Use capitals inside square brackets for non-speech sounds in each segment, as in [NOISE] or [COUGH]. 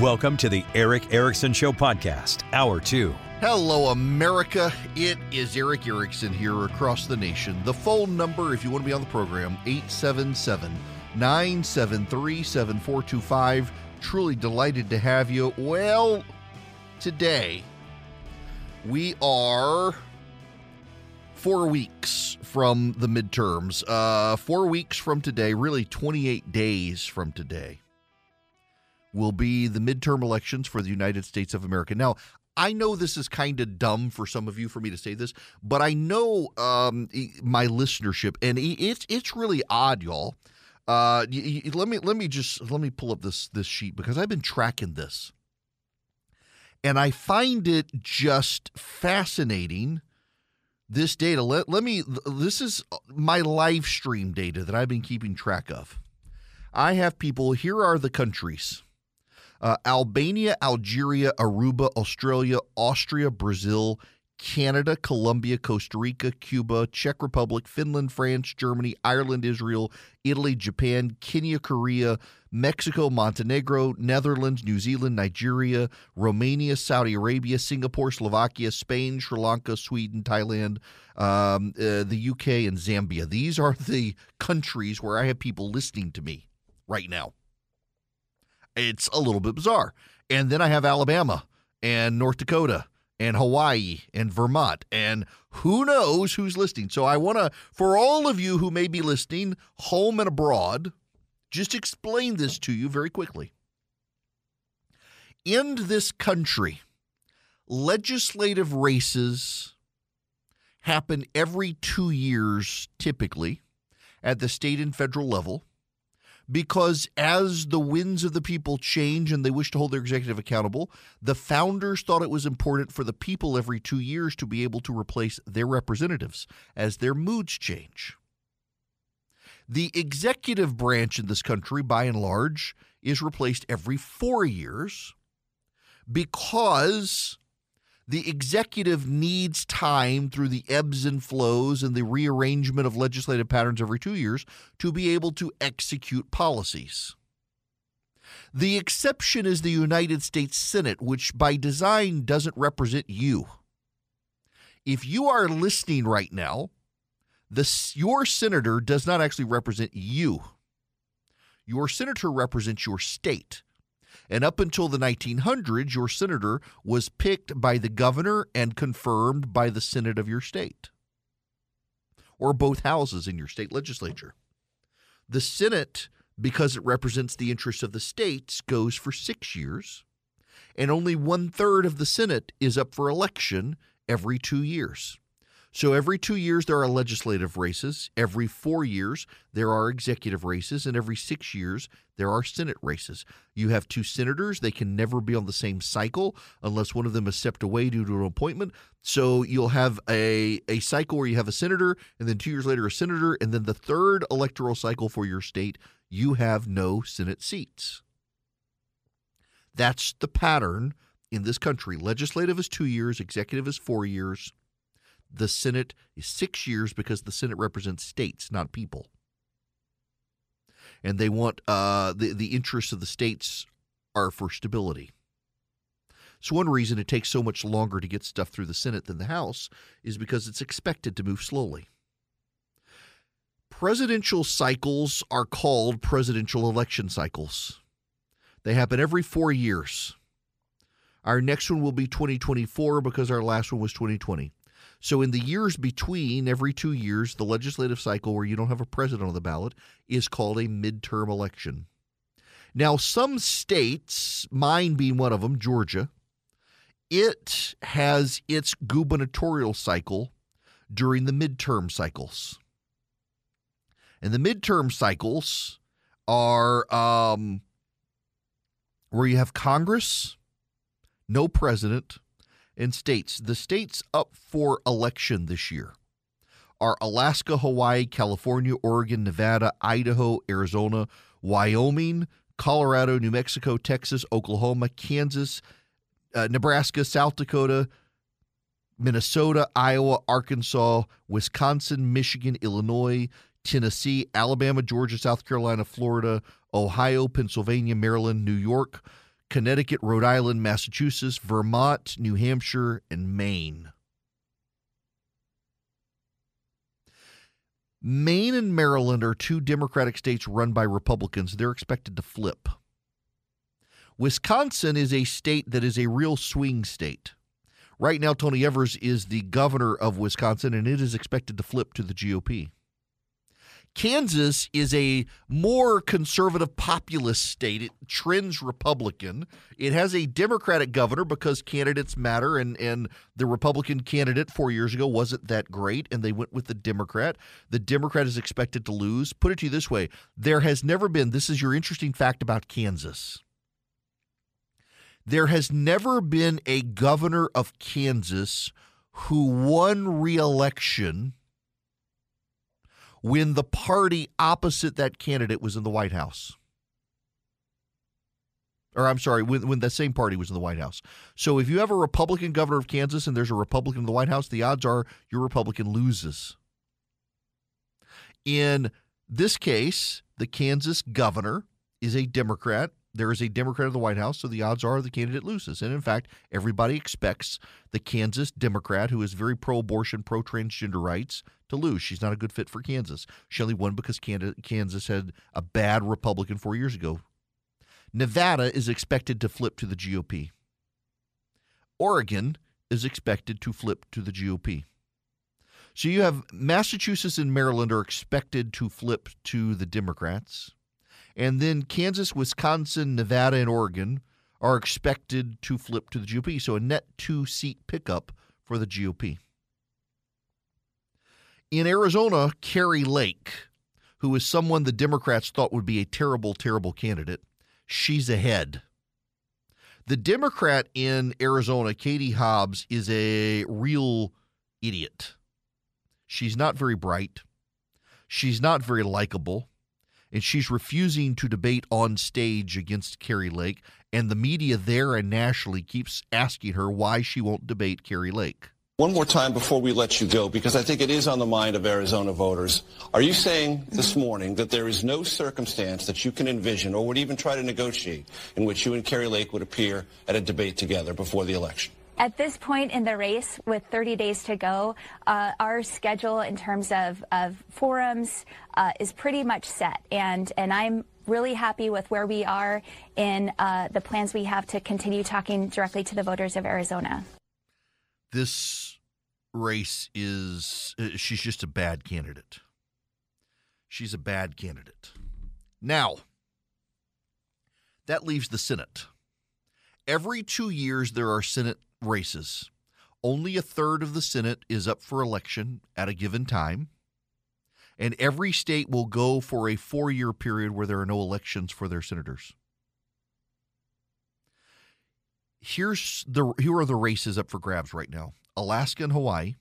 Welcome to the Erick Erickson Show podcast, hour two. Hello, America. It is Erick Erickson here across the nation. The phone number, if you want to be on the program, 877 973 7425. Truly delighted to have you. Well, today we are four weeks from the midterms. Uh, four weeks from today, really 28 days from today, will be the midterm elections for the United States of America. Now, I know this is kind of dumb for some of you for me to say this, but I know um, my listenership, and it's it's really odd, y'all. Uh, let me let me just let me pull up this this sheet because I've been tracking this, and I find it just fascinating. This data. Let let me. This is my live stream data that I've been keeping track of. I have people. Here are the countries uh, Albania, Algeria, Aruba, Australia, Austria, Brazil, Canada, Colombia, Costa Rica, Cuba, Czech Republic, Finland, France, Germany, Ireland, Israel, Italy, Japan, Kenya, Korea, Mexico, Montenegro, Netherlands, New Zealand, Nigeria, Romania, Saudi Arabia, Singapore, Slovakia, Spain, Sri Lanka, Sweden, Thailand, um, uh, the UK, and Zambia. These are the countries where I have people listening to me right now. It's a little bit bizarre. And then I have Alabama and North Dakota and Hawaii and Vermont and who knows who's listening. So I want to, for all of you who may be listening home and abroad, just explain this to you very quickly. In this country, legislative races happen every two years, typically, at the state and federal level because as the winds of the people change and they wish to hold their executive accountable, the founders thought it was important for the people every two years to be able to replace their representatives as their moods change. The executive branch in this country, by and large, is replaced every four years because the executive needs time through the ebbs and flows and the rearrangement of legislative patterns every two years to be able to execute policies. The exception is the United States Senate, which by design doesn't represent you. If you are listening right now, the, your senator does not actually represent you. Your senator represents your state. And up until the 1900s, your senator was picked by the governor and confirmed by the Senate of your state, or both houses in your state legislature. The Senate, because it represents the interests of the states, goes for six years, and only one third of the Senate is up for election every two years. So every two years, there are legislative races. Every four years, there are executive races. And every six years, there are Senate races. You have two senators. They can never be on the same cycle unless one of them has stepped away due to an appointment. So you'll have a, a cycle where you have a senator, and then two years later, a senator. And then the third electoral cycle for your state, you have no Senate seats. That's the pattern in this country. Legislative is two years, executive is four years the Senate is six years because the Senate represents states, not people. And they want uh, the the interests of the states are for stability. So one reason it takes so much longer to get stuff through the Senate than the House is because it's expected to move slowly. Presidential cycles are called presidential election cycles. They happen every four years. Our next one will be 2024 because our last one was 2020. So, in the years between every two years, the legislative cycle where you don't have a president on the ballot is called a midterm election. Now, some states, mine being one of them, Georgia, it has its gubernatorial cycle during the midterm cycles. And the midterm cycles are um, where you have Congress, no president, and states. The states up for election this year are Alaska, Hawaii, California, Oregon, Nevada, Idaho, Arizona, Wyoming, Colorado, New Mexico, Texas, Oklahoma, Kansas, uh, Nebraska, South Dakota, Minnesota, Iowa, Arkansas, Wisconsin, Michigan, Illinois, Tennessee, Alabama, Georgia, South Carolina, Florida, Ohio, Pennsylvania, Maryland, New York, Connecticut, Rhode Island, Massachusetts, Vermont, New Hampshire, and Maine. Maine and Maryland are two Democratic states run by Republicans. They're expected to flip. Wisconsin is a state that is a real swing state. Right now, Tony Evers is the governor of Wisconsin, and it is expected to flip to the GOP. Kansas is a more conservative populist state. It trends Republican. It has a Democratic governor because candidates matter, and, and the Republican candidate four years ago wasn't that great, and they went with the Democrat. The Democrat is expected to lose. Put it to you this way there has never been, this is your interesting fact about Kansas. There has never been a governor of Kansas who won re election when the party opposite that candidate was in the White House. Or I'm sorry, when, when the same party was in the White House. So if you have a Republican governor of Kansas and there's a Republican in the White House, the odds are your Republican loses. In this case, the Kansas governor is a Democrat. There is a Democrat in the White House, so the odds are the candidate loses. And in fact, everybody expects the Kansas Democrat, who is very pro abortion, pro transgender rights, to lose. She's not a good fit for Kansas. She only won because Kansas had a bad Republican four years ago. Nevada is expected to flip to the GOP. Oregon is expected to flip to the GOP. So you have Massachusetts and Maryland are expected to flip to the Democrats. And then Kansas, Wisconsin, Nevada, and Oregon are expected to flip to the GOP. So a net two seat pickup for the GOP. In Arizona, Kari Lake, who is someone the Democrats thought would be a terrible, terrible candidate, she's ahead. The Democrat in Arizona, Katie Hobbs, is a real idiot. She's not very bright. She's not very likable. And she's refusing to debate on stage against Kari Lake. And the media there and nationally keeps asking her why she won't debate Kari Lake. One more time before we let you go, because I think it is on the mind of Arizona voters. Are you saying this morning that there is no circumstance that you can envision or would even try to negotiate in which you and Kari Lake would appear at a debate together before the election? At this point in the race, with 30 days to go, uh, our schedule in terms of, of forums uh, is pretty much set. And, and I'm really happy with where we are in uh, the plans we have to continue talking directly to the voters of Arizona. This race is uh, she's just a bad candidate. She's a bad candidate. Now, that leaves the Senate. Every two years, there are Senate races. Only a third of the Senate is up for election at a given time. And every state will go for a four year period where there are no elections for their senators. Here's the here are the races up for grabs right now. Alaska and Hawaii,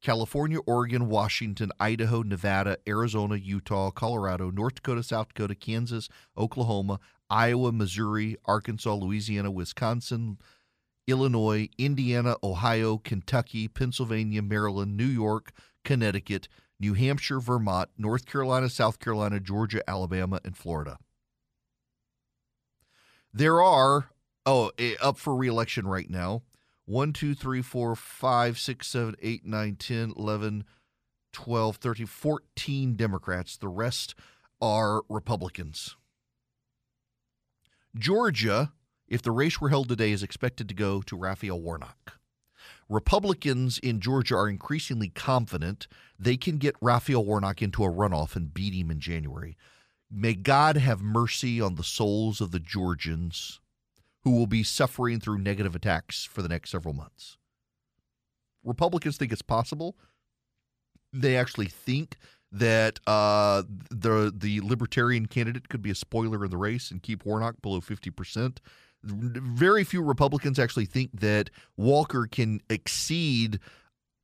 California, Oregon, Washington, Idaho, Nevada, Arizona, Utah, Colorado, North Dakota, South Dakota, Kansas, Oklahoma, Iowa, Missouri, Arkansas, Louisiana, Wisconsin, Illinois, Indiana, Ohio, Kentucky, Pennsylvania, Maryland, New York, Connecticut, New Hampshire, Vermont, North Carolina, South Carolina, Georgia, Alabama, and Florida. There are, oh, eh, up for reelection right now 1, 2, 3, 4, 5, 6, 7, 8, 9, 10, 11, 12, 13, 14 Democrats. The rest are Republicans. Georgia, if the race were held today, is expected to go to Raphael Warnock. Republicans in Georgia are increasingly confident they can get Raphael Warnock into a runoff and beat him in January. May God have mercy on the souls of the Georgians who will be suffering through negative attacks for the next several months. Republicans think it's possible. They actually think that uh, the the libertarian candidate could be a spoiler in the race and keep Warnock below fifty percent. Very few Republicans actually think that Walker can exceed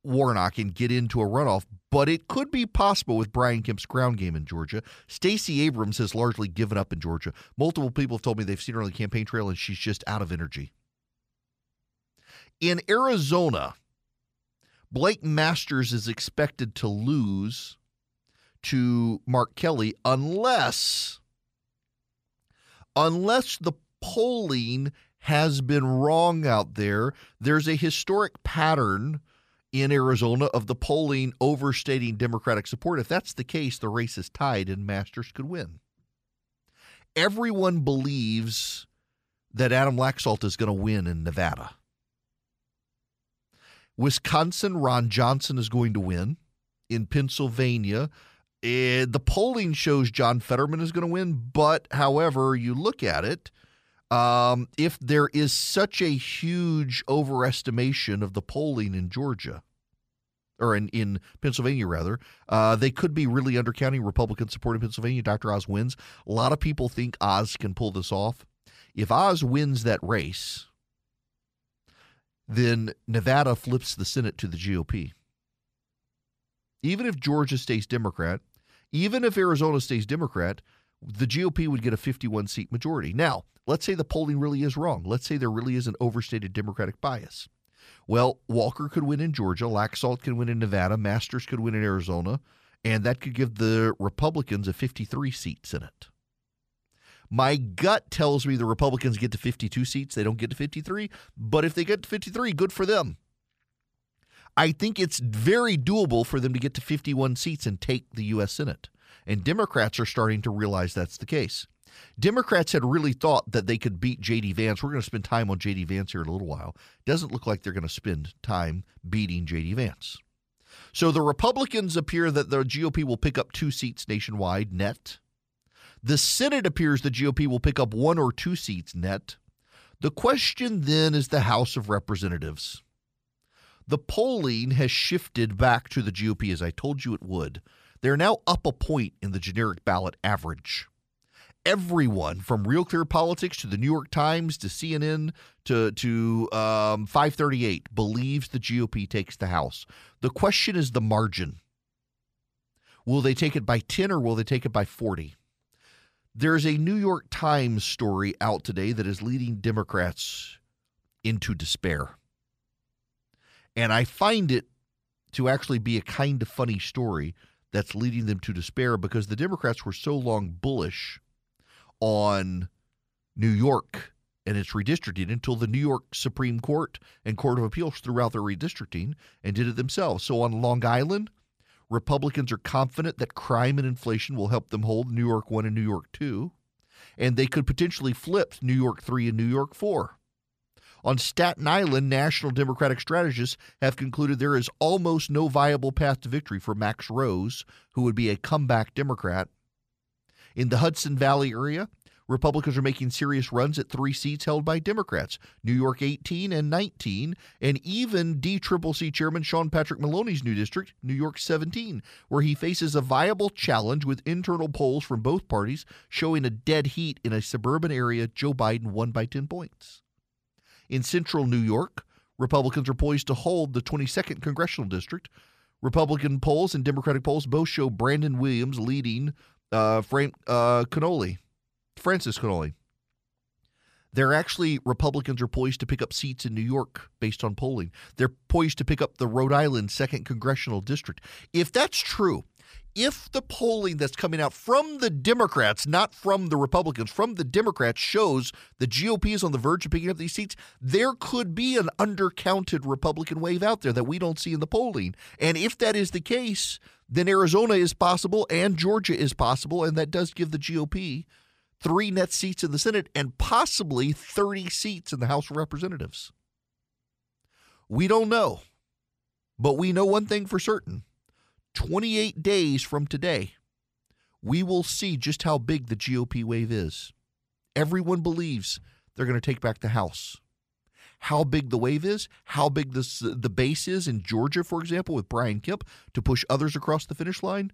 Warnock and get into a runoff, but it could be possible with Brian Kemp's ground game in Georgia. Stacey Abrams has largely given up in Georgia. Multiple people have told me they've seen her on the campaign trail and she's just out of energy. In Arizona, Blake Masters is expected to lose to Mark Kelly unless unless the polling has been wrong out there. There's a historic pattern in Arizona of the polling overstating Democratic support. If that's the case, the race is tied and Masters could win. Everyone believes that Adam Laxalt is going to win in Nevada. Wisconsin, Ron Johnson is going to win. In Pennsylvania, eh, the polling shows John Fetterman is going to win, but however you look at it, um, if there is such a huge overestimation of the polling in Georgia, or in, in Pennsylvania rather, uh, they could be really undercounting Republican support in Pennsylvania. Dr. Oz wins. A lot of people think Oz can pull this off. If Oz wins that race, then Nevada flips the Senate to the GOP. Even if Georgia stays Democrat, even if Arizona stays Democrat, the GOP would get a 51 seat majority. Now, let's say the polling really is wrong. Let's say there really is an overstated Democratic bias. Well, Walker could win in Georgia, Laxalt could win in Nevada, Masters could win in Arizona, and that could give the Republicans a 53 seat Senate. My gut tells me the Republicans get to 52 seats. They don't get to 53. But if they get to 53, good for them. I think it's very doable for them to get to 51 seats and take the U.S. Senate. And Democrats are starting to realize that's the case. Democrats had really thought that they could beat J.D. Vance. We're going to spend time on J.D. Vance here in a little while. Doesn't look like they're going to spend time beating J.D. Vance. So the Republicans appear that the GOP will pick up two seats nationwide net. The Senate appears the GOP will pick up one or two seats net. The question then is the House of Representatives. The polling has shifted back to the GOP, as I told you it would. They're now up a point in the generic ballot average. Everyone from Real Clear Politics to the New York Times to CNN to to um, 538 believes the GOP takes the House. The question is the margin. Will they take it by 10 or will they take it by 40? There's a New York Times story out today that is leading Democrats into despair. And I find it to actually be a kind of funny story that's leading them to despair because the Democrats were so long bullish on New York and its redistricting until the New York Supreme Court and Court of Appeals threw out their redistricting and did it themselves. So on Long Island, Republicans are confident that crime and inflation will help them hold New York 1 and New York 2, and they could potentially flip New York 3 and New York 4. On Staten Island, national Democratic strategists have concluded there is almost no viable path to victory for Max Rose, who would be a comeback Democrat. In the Hudson Valley area, Republicans are making serious runs at three seats held by Democrats New York 18 and 19, and even DCCC Chairman Sean Patrick Maloney's new district, New York 17, where he faces a viable challenge with internal polls from both parties showing a dead heat in a suburban area Joe Biden won by 10 points. In central New York, Republicans are poised to hold the 22nd congressional district. Republican polls and Democratic polls both show Brandon Williams leading uh, Frank uh, Conole. Francis Conole. They're actually Republicans are poised to pick up seats in New York based on polling. They're poised to pick up the Rhode Island second congressional district. If that's true, if the polling that's coming out from the Democrats, not from the Republicans, from the Democrats shows the GOP is on the verge of picking up these seats, there could be an undercounted Republican wave out there that we don't see in the polling. And if that is the case, then Arizona is possible and Georgia is possible, and that does give the GOP three net seats in the Senate, and possibly 30 seats in the House of Representatives. We don't know, but we know one thing for certain 28 days from today, we will see just how big the GOP wave is. Everyone believes they're going to take back the House. How big the wave is, how big this, the base is in Georgia, for example, with Brian Kemp to push others across the finish line,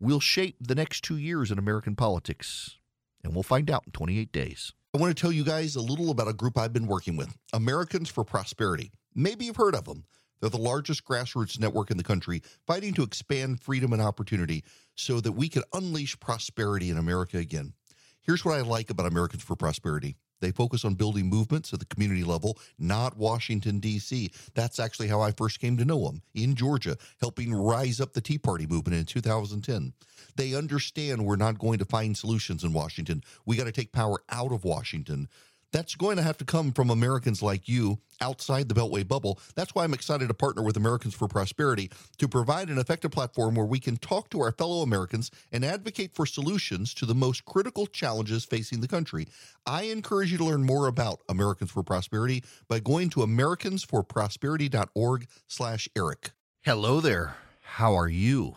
will shape the next two years in American politics and we'll find out in 28 days. I want to tell you guys a little about a group I've been working with Americans for Prosperity. Maybe you've heard of them. They're the largest grassroots network in the country, fighting to expand freedom and opportunity so that we can unleash prosperity in America again. Here's what I like about Americans for Prosperity they focus on building movements at the community level, not Washington, D.C. That's actually how I first came to know them in Georgia, helping rise up the Tea Party movement in 2010. They understand we're not going to find solutions in Washington. We got to take power out of Washington. That's going to have to come from Americans like you outside the Beltway bubble. That's why I'm excited to partner with Americans for Prosperity to provide an effective platform where we can talk to our fellow Americans and advocate for solutions to the most critical challenges facing the country. I encourage you to learn more about Americans for Prosperity by going to americansforprosperity.org slash Erick. Hello there. How are you?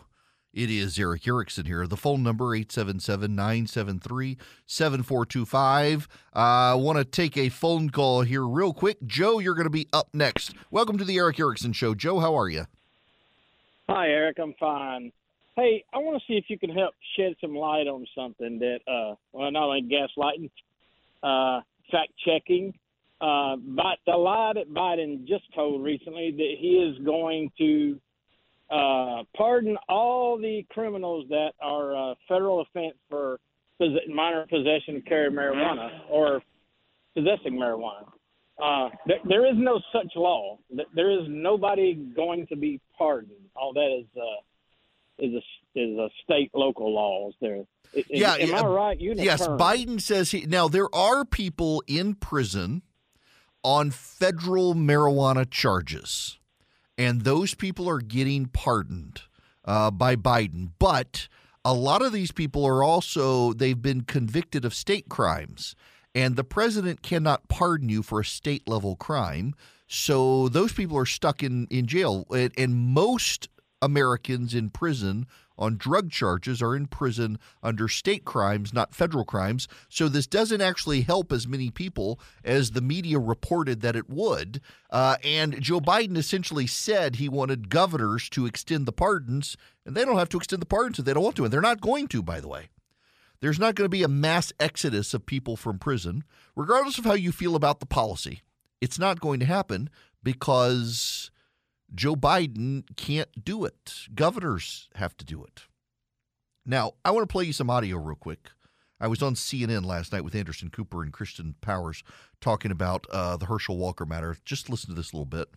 It is Erick Erickson here. The phone number 877-973-7425. I want to take a phone call here real quick. Joe, you're going to be up next. Welcome to the Erick Erickson show. Joe, how are you? Hi Erick, I'm fine. Hey, I want to see if you can help shed some light on something that uh well not only gaslighting, uh fact checking. Uh but the lie that Biden just told recently that he is going to uh, pardon all the criminals that are uh, federal offense for minor possession of carry marijuana or possessing marijuana. Uh, there, there is no such law. There is nobody going to be pardoned. All that is uh, is a is a state local laws. There. Is, yeah, am I right? You yes, Biden says he. Now there are people in prison on federal marijuana charges and those people are getting pardoned uh, by Biden. But a lot of these people are also they've been convicted of state crimes, and the president cannot pardon you for a state level crime. So those people are stuck in in jail, and, and most Americans in prison on drug charges are in prison under state crimes, not federal crimes. So this doesn't actually help as many people as the media reported that it would. Uh, and Joe Biden essentially said he wanted governors to extend the pardons, and they don't have to extend the pardons if they don't want to. And they're not going to, by the way. There's not going to be a mass exodus of people from prison, regardless of how you feel about the policy. It's not going to happen because Joe Biden can't do it. Governors have to do it. Now, I want to play you some audio real quick. I was on CNN last night with Anderson Cooper and Kirsten Powers talking about uh, the Herschel Walker matter. Just listen to this a little bit.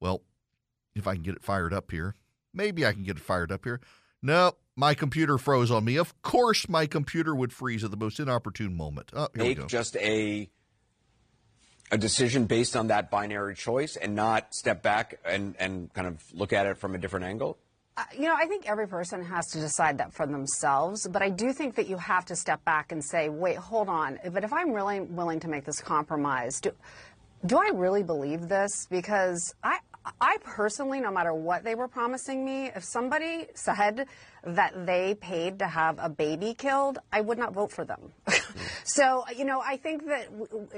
Well, if I can get it fired up here, maybe I can get it fired up here. No, my computer froze on me. Of course, my computer would freeze at the most inopportune moment. Oh, Make just a a decision based on that binary choice and not step back and, and kind of look at it from a different angle? Uh, you know, I think every person has to decide that for themselves, but I do think that you have to step back and say, wait, hold on. But if I'm really willing to make this compromise, do, do I really believe this? Because I, I personally, no matter what they were promising me, if somebody said that they paid to have a baby killed, I would not vote for them. [LAUGHS] so, you know, I think that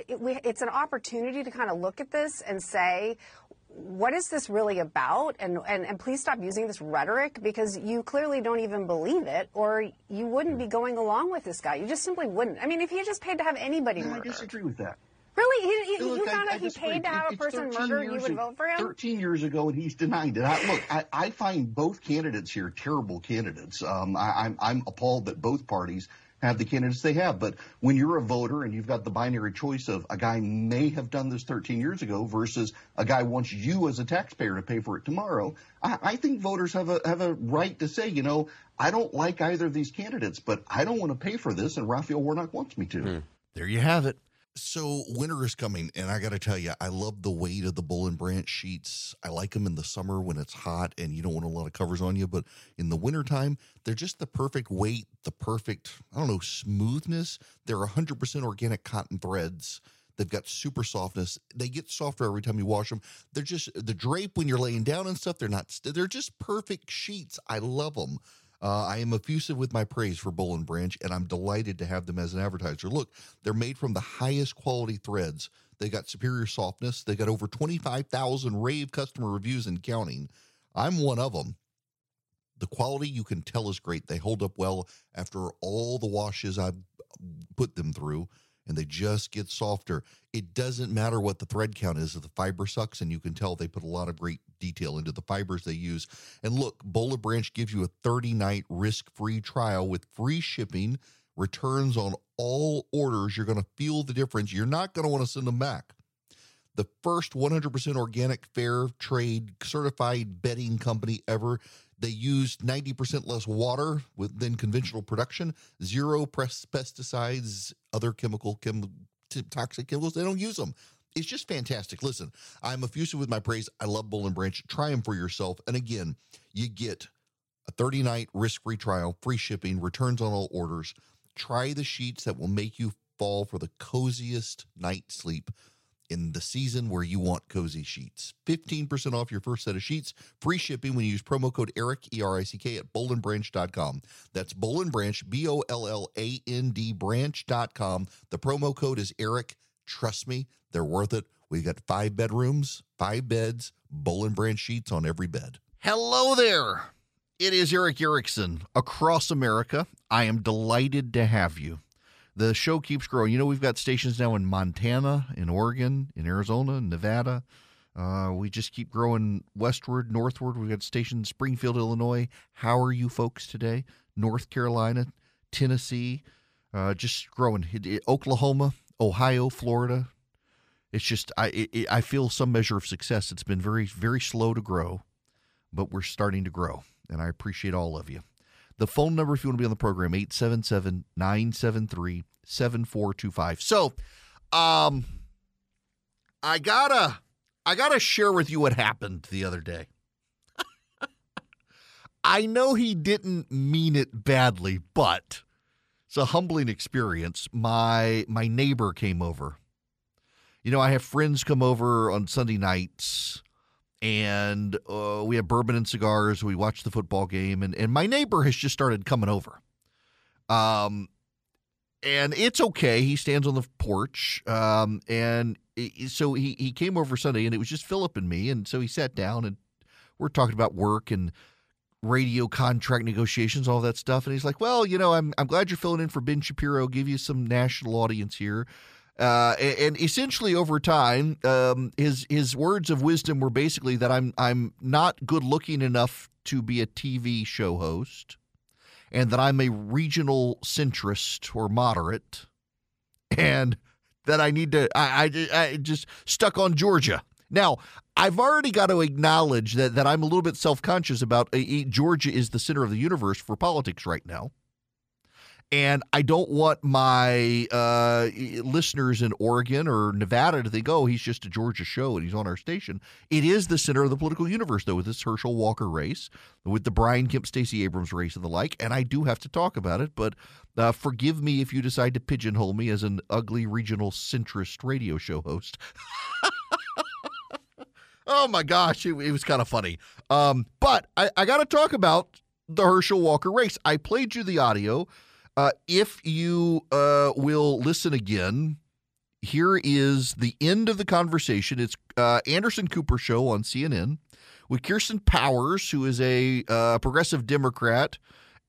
it's an opportunity to kind of look at this and say, what is this really about? And, and, and please stop using this rhetoric because you clearly don't even believe it or you wouldn't be going along with this guy. You just simply wouldn't. I mean, if he just paid to have anybody murdered. I disagree with that. Really? You, you, you found out he paid to have a person murdered, you would vote for him? 13 years ago, and he's denied it. I, look, I, I, find both candidates here terrible candidates. Um, I, I'm, I'm appalled that both parties have the candidates they have. But when you're a voter and you've got the binary choice of a guy may have done this 13 years ago versus a guy wants you as a taxpayer to pay for it tomorrow, I, I think voters have a have a right to say, you know, I don't like either of these candidates, but I don't want to pay for this, and Raphael Warnock wants me to. Mm. There you have it. So winter is coming, and I got to tell you, I love the weight of the Boll and Branch sheets. I like them in the summer when it's hot and you don't want a lot of covers on you, but in the wintertime, they're just the perfect weight, the perfect, I don't know, smoothness. They're 100% organic cotton threads. They've got super softness. They get softer every time you wash them. They're just the drape when you're laying down and stuff. They're not. They're just perfect sheets. I love them. Uh, I am effusive with my praise for Boll and Branch, and I'm delighted to have them as an advertiser. Look, they're made from the highest quality threads. They got superior softness. They got over 25,000 rave customer reviews and counting. I'm one of them. The quality you can tell is great. They hold up well after all the washes I've put them through and they just get softer. It doesn't matter what the thread count is if the fiber sucks, and you can tell they put a lot of great detail into the fibers they use. And look, Boll and Branch gives you a 30 night risk free trial with free shipping, returns on all orders. You're going to feel the difference. You're not going to want to send them back. The first 100% organic, fair trade certified bedding company ever they used 90% less water with, than conventional production, zero pesticides, other chemical chem, toxic chemicals. They don't use them. It's just fantastic. Listen, I'm effusive with my praise. I love Boll and Branch. Try them for yourself. And again, you get a 30 night risk free trial, free shipping, returns on all orders. Try the sheets that will make you fall for the coziest night sleep in the season where you want cozy sheets. 15% off your first set of sheets, free shipping when you use promo code ERICK, E R I C K, at bollandbranch.com. That's Boll and Branch, B O L L A N D, branch.com. The promo code is ERICK. Trust me, they're worth it. We've got five bedrooms, five beds, Boll Branch sheets on every bed. Hello there. It is Erick Erickson across America. I am delighted to have you. The show keeps growing. You know, we've got stations now in Montana, in Oregon, in Arizona, Nevada. Uh, we just keep growing westward, northward. We've got stations in Springfield, Illinois. How are you folks today? North Carolina, Tennessee, uh, just growing. Oklahoma, Ohio, Florida. It's just I it- I feel some measure of success. It's been very very slow to grow, but we're starting to grow, and I appreciate all of you. The phone number, if you want to be on the program, 877 973 7425. So, um, I gotta, I gotta share with you what happened the other day. [LAUGHS] I know he didn't mean it badly, but it's a humbling experience. My my neighbor came over. You know, I have friends come over on Sunday nights and uh, we have bourbon and cigars. We watch the football game, and, and my neighbor has just started coming over. Um, and it's okay. He stands on the porch, um, and i- so he he came over Sunday, and it was just Philip and me, and so he sat down, and we're talking about work and radio contract negotiations, all that stuff, and he's like, "Well, you know, I'm I'm glad you're filling in for Ben Shapiro. Give you some national audience here." Uh, and essentially over time, um, his his words of wisdom were basically that I'm I'm not good looking enough to be a TV show host, and that I'm a regional centrist or moderate, and that I need to I I, I just stuck on Georgia. Now I've already got to acknowledge that that I'm a little bit self conscious about uh, Georgia is the center of the universe for politics right now and I don't want my uh, listeners in Oregon or Nevada to think, "Oh, he's just a Georgia show and he's on our station." It is the center of the political universe, though, with this Herschel Walker race, with the Brian Kemp, Stacey Abrams race, and the like. And I do have to talk about it, but uh, forgive me if you decide to pigeonhole me as an ugly regional centrist radio show host. [LAUGHS] oh my gosh, it, it was kind of funny. Um, but I, I got to talk about the Herschel Walker race. I played you the audio. Uh, if you uh, will listen again, here is the end of the conversation. It's uh, Anderson Cooper show on CNN with Kirsten Powers, who is a uh, progressive Democrat,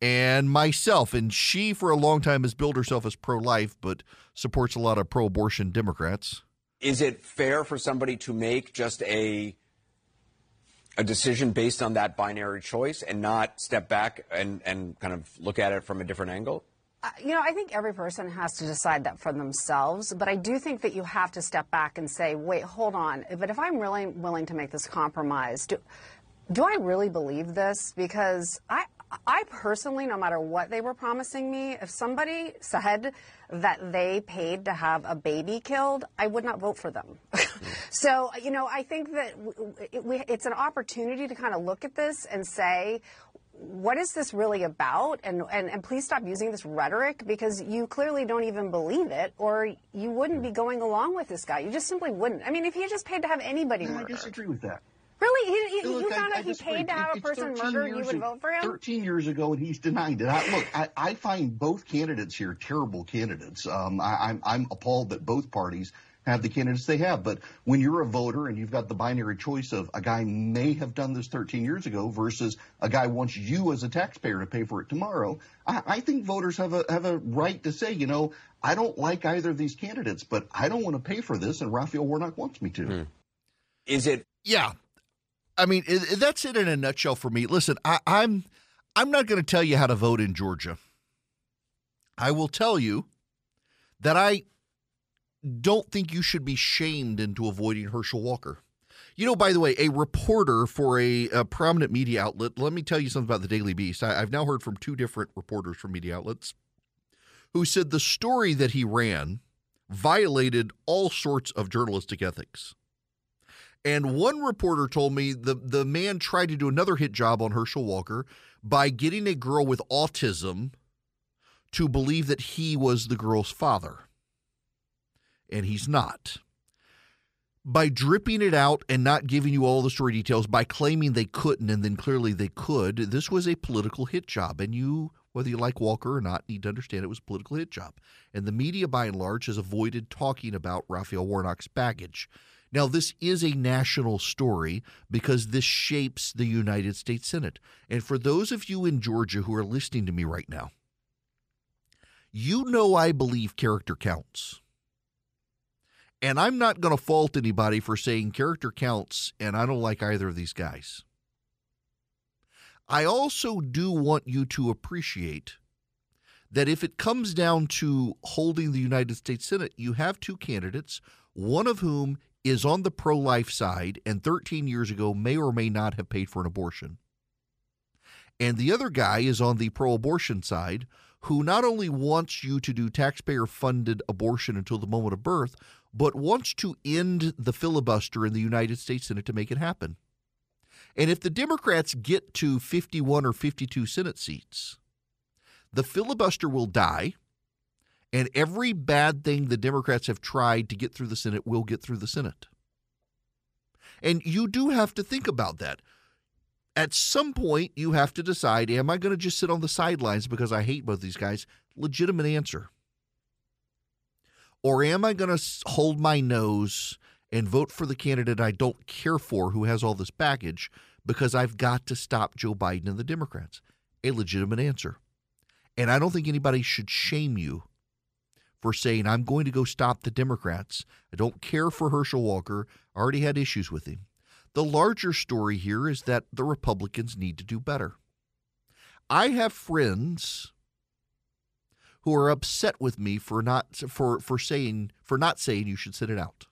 and myself. And she, for a long time, has billed herself as pro-life, but supports a lot of pro-abortion Democrats. Is it fair for somebody to make just a a decision based on that binary choice and not step back and, and kind of look at it from a different angle? You know, I think every person has to decide that for themselves, but I do think that you have to step back and say, wait, hold on. But if I'm really willing to make this compromise, do, do I really believe this? Because I, I personally, no matter what they were promising me, if somebody said that they paid to have a baby killed, I would not vote for them. [LAUGHS] so, you know, I think that we, it's an opportunity to kind of look at this and say, what is this really about? And, and, and please stop using this rhetoric because you clearly don't even believe it or you wouldn't be going along with this guy. You just simply wouldn't. I mean, if he just paid to have anybody I murdered. disagree with that. Really? You, you, Look, you found I out he disagree. paid to have a person 13 murdered, you would vote for him? 13 years ago, and he's denied it. I, look, I, I find both candidates here terrible candidates. Um, I, I'm, I'm appalled that both parties have the candidates they have. But when you're a voter and you've got the binary choice of a guy may have done this 13 years ago versus a guy wants you as a taxpayer to pay for it tomorrow, I, I think voters have a have a right to say, you know, I don't like either of these candidates, but I don't want to pay for this, and Raphael Warnock wants me to. Hmm. Is it Yeah, I mean it, it- that's it in a nutshell for me. Listen, I, I'm I'm not going to tell you how to vote in Georgia. I will tell you that I don't think you should be shamed into avoiding Herschel Walker. You know, by the way, a reporter for a, a prominent media outlet. Let me tell you something about the Daily Beast. I, I've now heard from two different reporters from media outlets who said the story that he ran violated all sorts of journalistic ethics. And one reporter told me the, the man tried to do another hit job on Herschel Walker by getting a girl with autism to believe that he was the girl's father. And he's not. By dripping it out and not giving you all the story details, by claiming they couldn't and then clearly they could, this was a political hit job. And you, whether you like Walker or not, need to understand it was a political hit job. And the media, by and large, has avoided talking about Raphael Warnock's baggage. Now, this is a national story because this shapes the United States Senate. And for those of you in Georgia who are listening to me right now, you know I believe character counts. And I'm not going to fault anybody for saying character counts, and I don't like either of these guys. I also do want you to appreciate that if it comes down to holding the United States Senate, you have two candidates, one of whom is on the pro life side and 13 years ago may or may not have paid for an abortion. And the other guy is on the pro abortion side who not only wants you to do taxpayer funded abortion until the moment of birth, but wants to end the filibuster in the United States Senate to make it happen. And if the Democrats get to 51 or 52 Senate seats, the filibuster will die and every bad thing the Democrats have tried to get through the Senate will get through the Senate. And you do have to think about that. At some point, you have to decide am I going to just sit on the sidelines because I hate both these guys? Legitimate answer. Or am I going to hold my nose and vote for the candidate I don't care for who has all this baggage because I've got to stop Joe Biden and the Democrats? A legitimate answer. And I don't think anybody should shame you for saying, I'm going to go stop the Democrats. I don't care for Herschel Walker. I already had issues with him. The larger story here is that the Republicans need to do better. I have friends who are upset with me for not for for saying for not saying you should sit it out.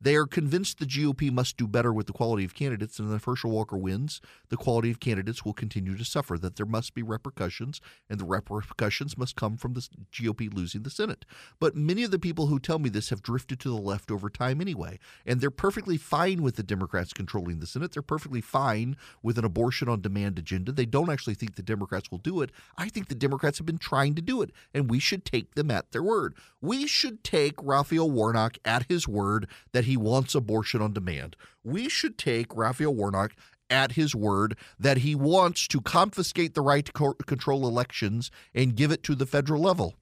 They are convinced the GOP must do better with the quality of candidates, and if Herschel Walker wins, the quality of candidates will continue to suffer, that there must be repercussions, and the repercussions must come from the GOP losing the Senate. But many of the people who tell me this have drifted to the left over time anyway, and they're perfectly fine with the Democrats controlling the Senate. They're perfectly fine with an abortion on demand agenda. They don't actually think the Democrats will do it. I think the Democrats have been trying to do it, and we should take them at their word. We should take Raphael Warnock at his word that he wants abortion on demand. We should take Raphael Warnock at his word that he wants to confiscate the right to co- control elections and give it to the federal level.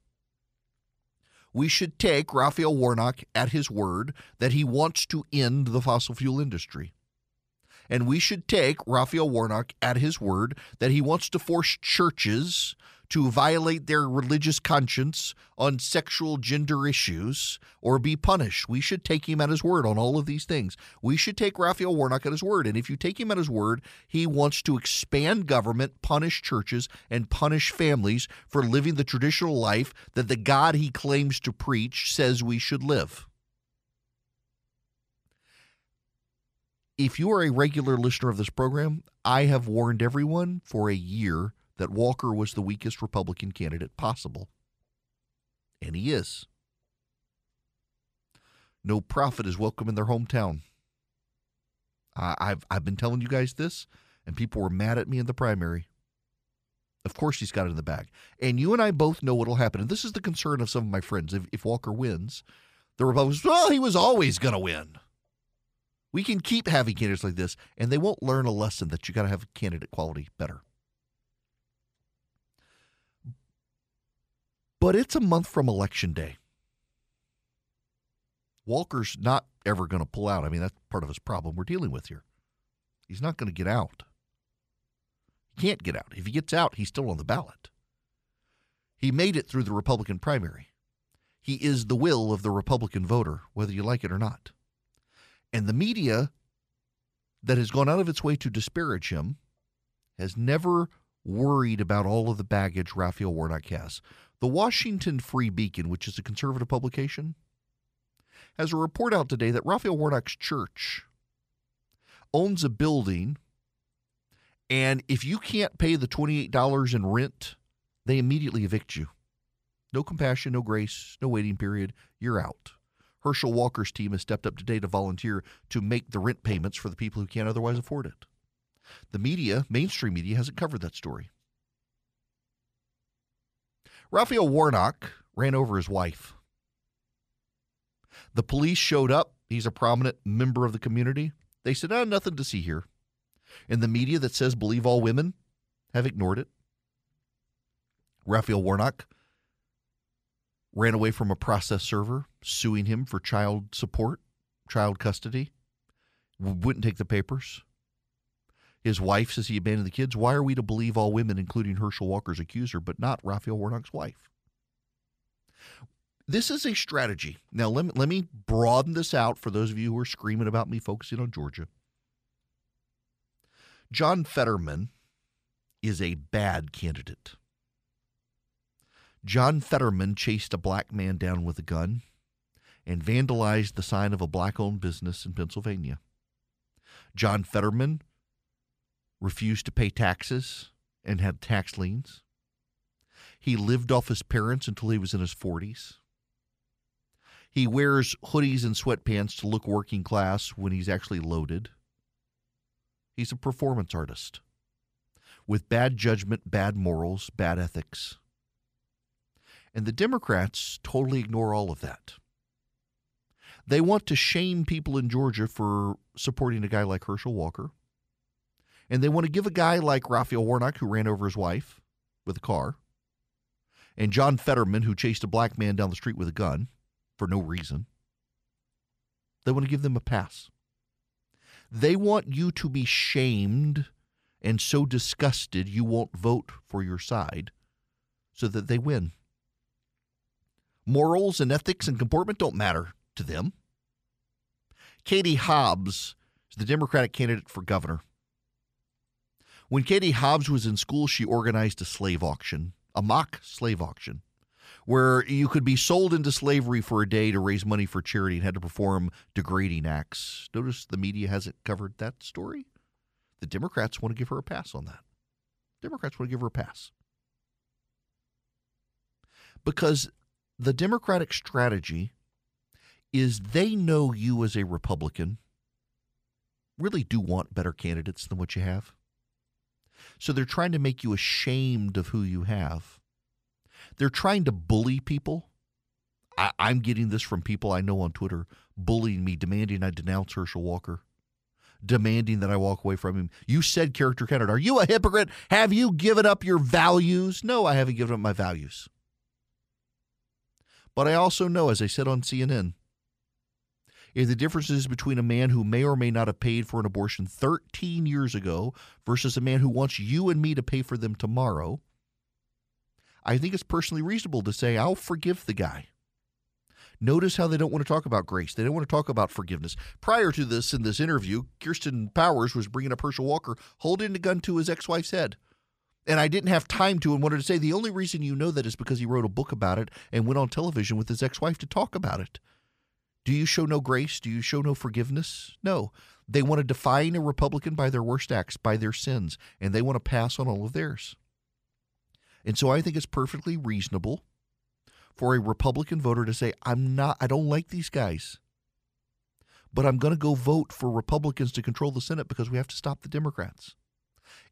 We should take Raphael Warnock at his word that he wants to end the fossil fuel industry. And we should take Raphael Warnock at his word that he wants to force churches to violate their religious conscience on sexual gender issues or be punished. We should take him at his word on all of these things. We should take Raphael Warnock at his word. And if you take him at his word, he wants to expand government, punish churches, and punish families for living the traditional life that the God he claims to preach says we should live. If you are a regular listener of this program, I have warned everyone for a year that Walker was the weakest Republican candidate possible. And he is. No prophet is welcome in their hometown. I've, I've been telling you guys this, and people were mad at me in the primary. Of course, he's got it in the bag. And you and I both know what will happen. And this is the concern of some of my friends. If, if Walker wins, the Republicans, well, he was always going to win. We can keep having candidates like this, and they won't learn a lesson that you got to have candidate quality better. But it's a month from election day. Walker's not ever going to pull out. I mean, that's part of his problem we're dealing with here. He's not going to get out. He can't get out. If he gets out, he's still on the ballot. He made it through the Republican primary. He is the will of the Republican voter, whether you like it or not. And the media that has gone out of its way to disparage him has never worried about all of the baggage Raphael Warnock has. The Washington Free Beacon, which is a conservative publication, has a report out today that Raphael Warnock's church owns a building, and if you can't pay the $28 in rent, they immediately evict you. No compassion, no grace, no waiting period. You're out. Herschel Walker's team has stepped up today to volunteer to make the rent payments for the people who can't otherwise afford it. The media, mainstream media, hasn't covered that story. Raphael Warnock ran over his wife. The police showed up. He's a prominent member of the community. They said, oh, nothing to see here. And the media that says believe all women have ignored it. Raphael Warnock ran away from a process server, suing him for child support, child custody, wouldn't take the papers. His wife says he abandoned the kids. Why are we to believe all women, including Herschel Walker's accuser, but not Raphael Warnock's wife? This is a strategy. Now, let me, let me broaden this out for those of you who are screaming about me focusing on Georgia. John Fetterman is a bad candidate. John Fetterman chased a black man down with a gun and vandalized the sign of a black owned business in Pennsylvania. John Fetterman refused to pay taxes and had tax liens. He lived off his parents until he was in his 40s. He wears hoodies and sweatpants to look working class when he's actually loaded. He's a performance artist with bad judgment, bad morals, bad ethics. And the Democrats totally ignore all of that. They want to shame people in Georgia for supporting a guy like Herschel Walker. And they want to give a guy like Raphael Warnock, who ran over his wife with a car, and John Fetterman, who chased a black man down the street with a gun for no reason, they want to give them a pass. They want you to be shamed and so disgusted you won't vote for your side so that they win. Morals and ethics and comportment don't matter to them. Katie Hobbs is the Democratic candidate for governor. When Katie Hobbs was in school, she organized a slave auction, a mock slave auction, where you could be sold into slavery for a day to raise money for charity and had to perform degrading acts. Notice the media hasn't covered that story. The Democrats want to give her a pass on that. Democrats want to give her a pass. Because the Democratic strategy is they know you as a Republican really do want better candidates than what you have. So they're trying to make you ashamed of who you have. They're trying to bully people. I, am getting this from people I know on Twitter bullying me, demanding I denounce Herschel Walker, demanding that I walk away from him. You said character candidate. Are you a hypocrite? Have you given up your values? No, I haven't given up my values. But I also know, as I said on CNN, if the difference is between a man who may or may not have paid for an abortion 13 years ago versus a man who wants you and me to pay for them tomorrow, I think it's personally reasonable to say, I'll forgive the guy. Notice how they don't want to talk about grace. They don't want to talk about forgiveness. Prior to this, in this interview, Kirsten Powers was bringing up Herschel Walker holding a gun to his ex wife's head. And I didn't have time to and wanted to say the only reason you know that is because he wrote a book about it and went on television with his ex wife to talk about it. Do you show no grace? Do you show no forgiveness? No. They want to define a Republican by their worst acts, by their sins, and they want to pass on all of theirs. And so I think it's perfectly reasonable for a Republican voter to say, I'm not, I don't like these guys, but I'm going to go vote for Republicans to control the Senate because we have to stop the Democrats.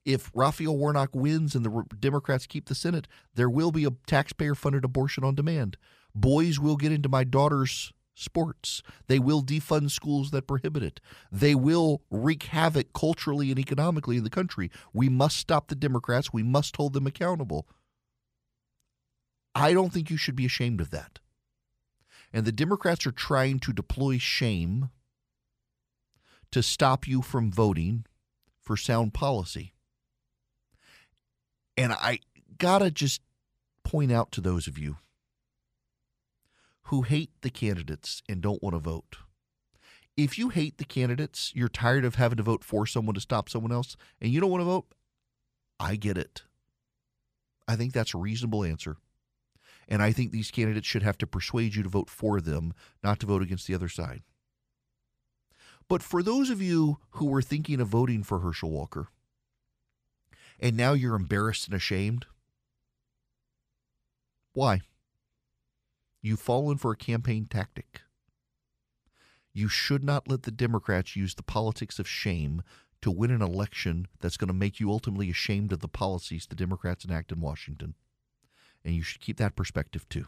If Raphael Warnock wins and the Democrats keep the Senate, there will be a taxpayer funded abortion on demand. Boys will get into my daughter's sports. They will defund schools that prohibit it. They will wreak havoc culturally and economically in the country. We must stop the Democrats. We must hold them accountable. I don't think you should be ashamed of that. And the Democrats are trying to deploy shame to stop you from voting for sound policy. And I got to just point out to those of you who hate the candidates and don't want to vote. If you hate the candidates, you're tired of having to vote for someone to stop someone else, and you don't want to vote, I get it. I think that's a reasonable answer. And I think these candidates should have to persuade you to vote for them, not to vote against the other side. But for those of you who were thinking of voting for Herschel Walker, and now you're embarrassed and ashamed, why? You've fallen for a campaign tactic. You should not let the Democrats use the politics of shame to win an election that's going to make you ultimately ashamed of the policies the Democrats enact in Washington. And you should keep that perspective too.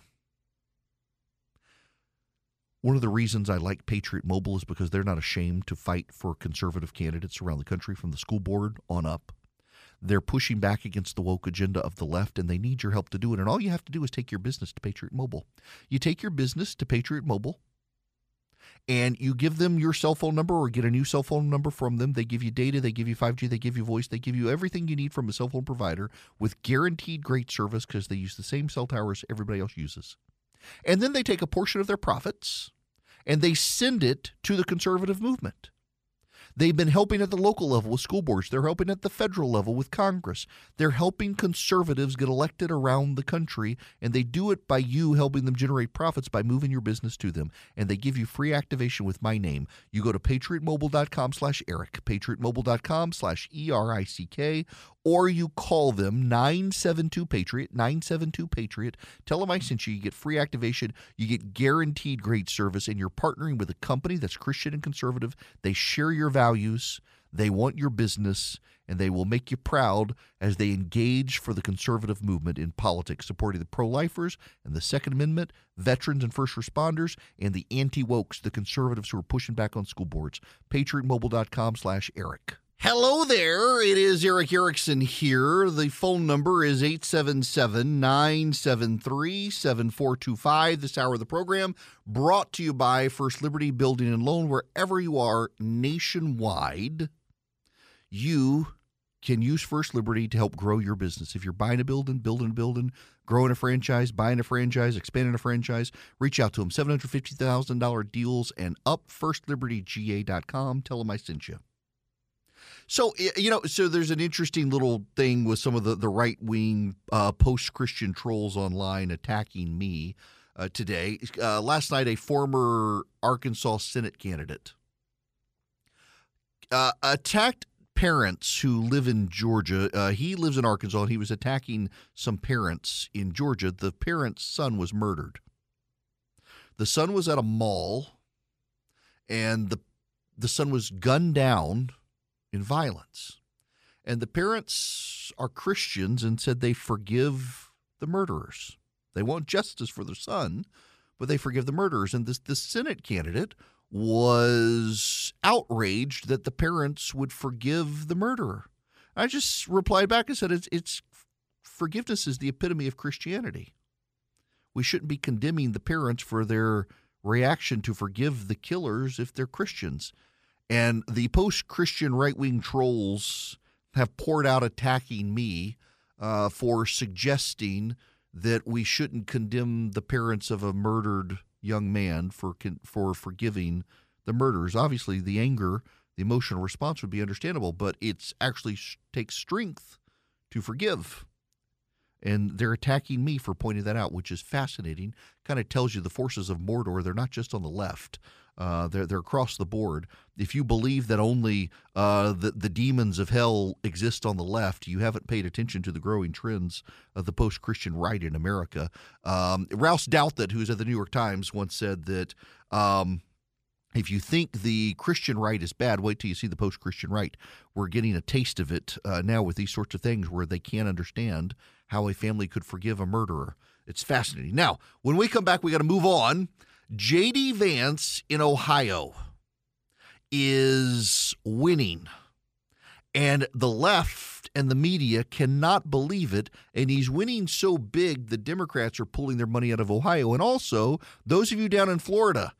One of the reasons I like Patriot Mobile is because they're not ashamed to fight for conservative candidates around the country from the school board on up. They're pushing back against the woke agenda of the left, and they need your help to do it. And all you have to do is take your business to Patriot Mobile. You take your business to Patriot Mobile, and you give them your cell phone number or get a new cell phone number from them. They give you data, they give you 5G, they give you voice, they give you everything you need from a cell phone provider with guaranteed great service because they use the same cell towers everybody else uses. And then they take a portion of their profits and they send it to the conservative movement. They've been helping at the local level with school boards. They're helping at the federal level with Congress. They're helping conservatives get elected around the country, and they do it by you helping them generate profits by moving your business to them. And they give you free activation with my name. You go to patriotmobile.com slash Erick, patriotmobile.com slash E-R-I-C-K, or you call them 972 Patriot, 972 Patriot. Tell them I sent you. You get free activation. You get guaranteed great service, and you're partnering with a company that's Christian and conservative. They share your values. They want your business, and they will make you proud as they engage for the conservative movement in politics, supporting the pro lifers and the Second Amendment, veterans and first responders, and the anti wokes, the conservatives who are pushing back on school boards. PatriotMobile.com slash Erick. Hello there. It is Erick Erickson here. The phone number is 877 973 7425. This hour of the program brought to you by First Liberty Building and Loan. Wherever you are nationwide, you can use First Liberty to help grow your business. If you're buying a building, building a building, growing a franchise, buying a franchise, expanding a franchise, reach out to them. $750,000 deals and up firstlibertyga.com. Tell them I sent you. So you know, so there's an interesting little thing with some of the the right wing uh, post Christian trolls online attacking me uh, today. Uh, last night, a former Arkansas Senate candidate uh, attacked parents who live in Georgia. Uh, he lives in Arkansas, and he was attacking some parents in Georgia. The parent's son was murdered. The son was at a mall, and the the son was gunned down in violence. And the parents are Christians and said they forgive the murderers. They want justice for their son, but they forgive the murderers. And this, this Senate candidate was outraged that the parents would forgive the murderer. I just replied back and said, it's, it's forgiveness is the epitome of Christianity. We shouldn't be condemning the parents for their reaction to forgive the killers if they're Christians. And the post Christian right wing trolls have poured out attacking me uh, for suggesting that we shouldn't condemn the parents of a murdered young man for for forgiving the murderers. Obviously, the anger, the emotional response would be understandable, but it's actually takes strength to forgive. And they're attacking me for pointing that out, which is fascinating. Kind of tells you the forces of Mordor, they're not just on the left. Uh, they're they're across the board. If you believe that only uh, the the demons of hell exist on the left, you haven't paid attention to the growing trends of the post Christian right in America. Um, Ross Douthat, who's at the New York Times, once said that. Um, if you think the Christian right is bad, wait till you see the post Christian right. We're getting a taste of it uh, now with these sorts of things where they can't understand how a family could forgive a murderer. It's fascinating. Now, when we come back, we got to move on. J.D. Vance in Ohio is winning, and the left and the media cannot believe it. And he's winning so big, the Democrats are pulling their money out of Ohio. And also, those of you down in Florida,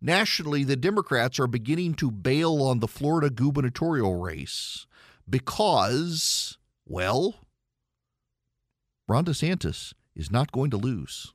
nationally, the Democrats are beginning to bail on the Florida gubernatorial race because, well, Ron DeSantis is not going to lose.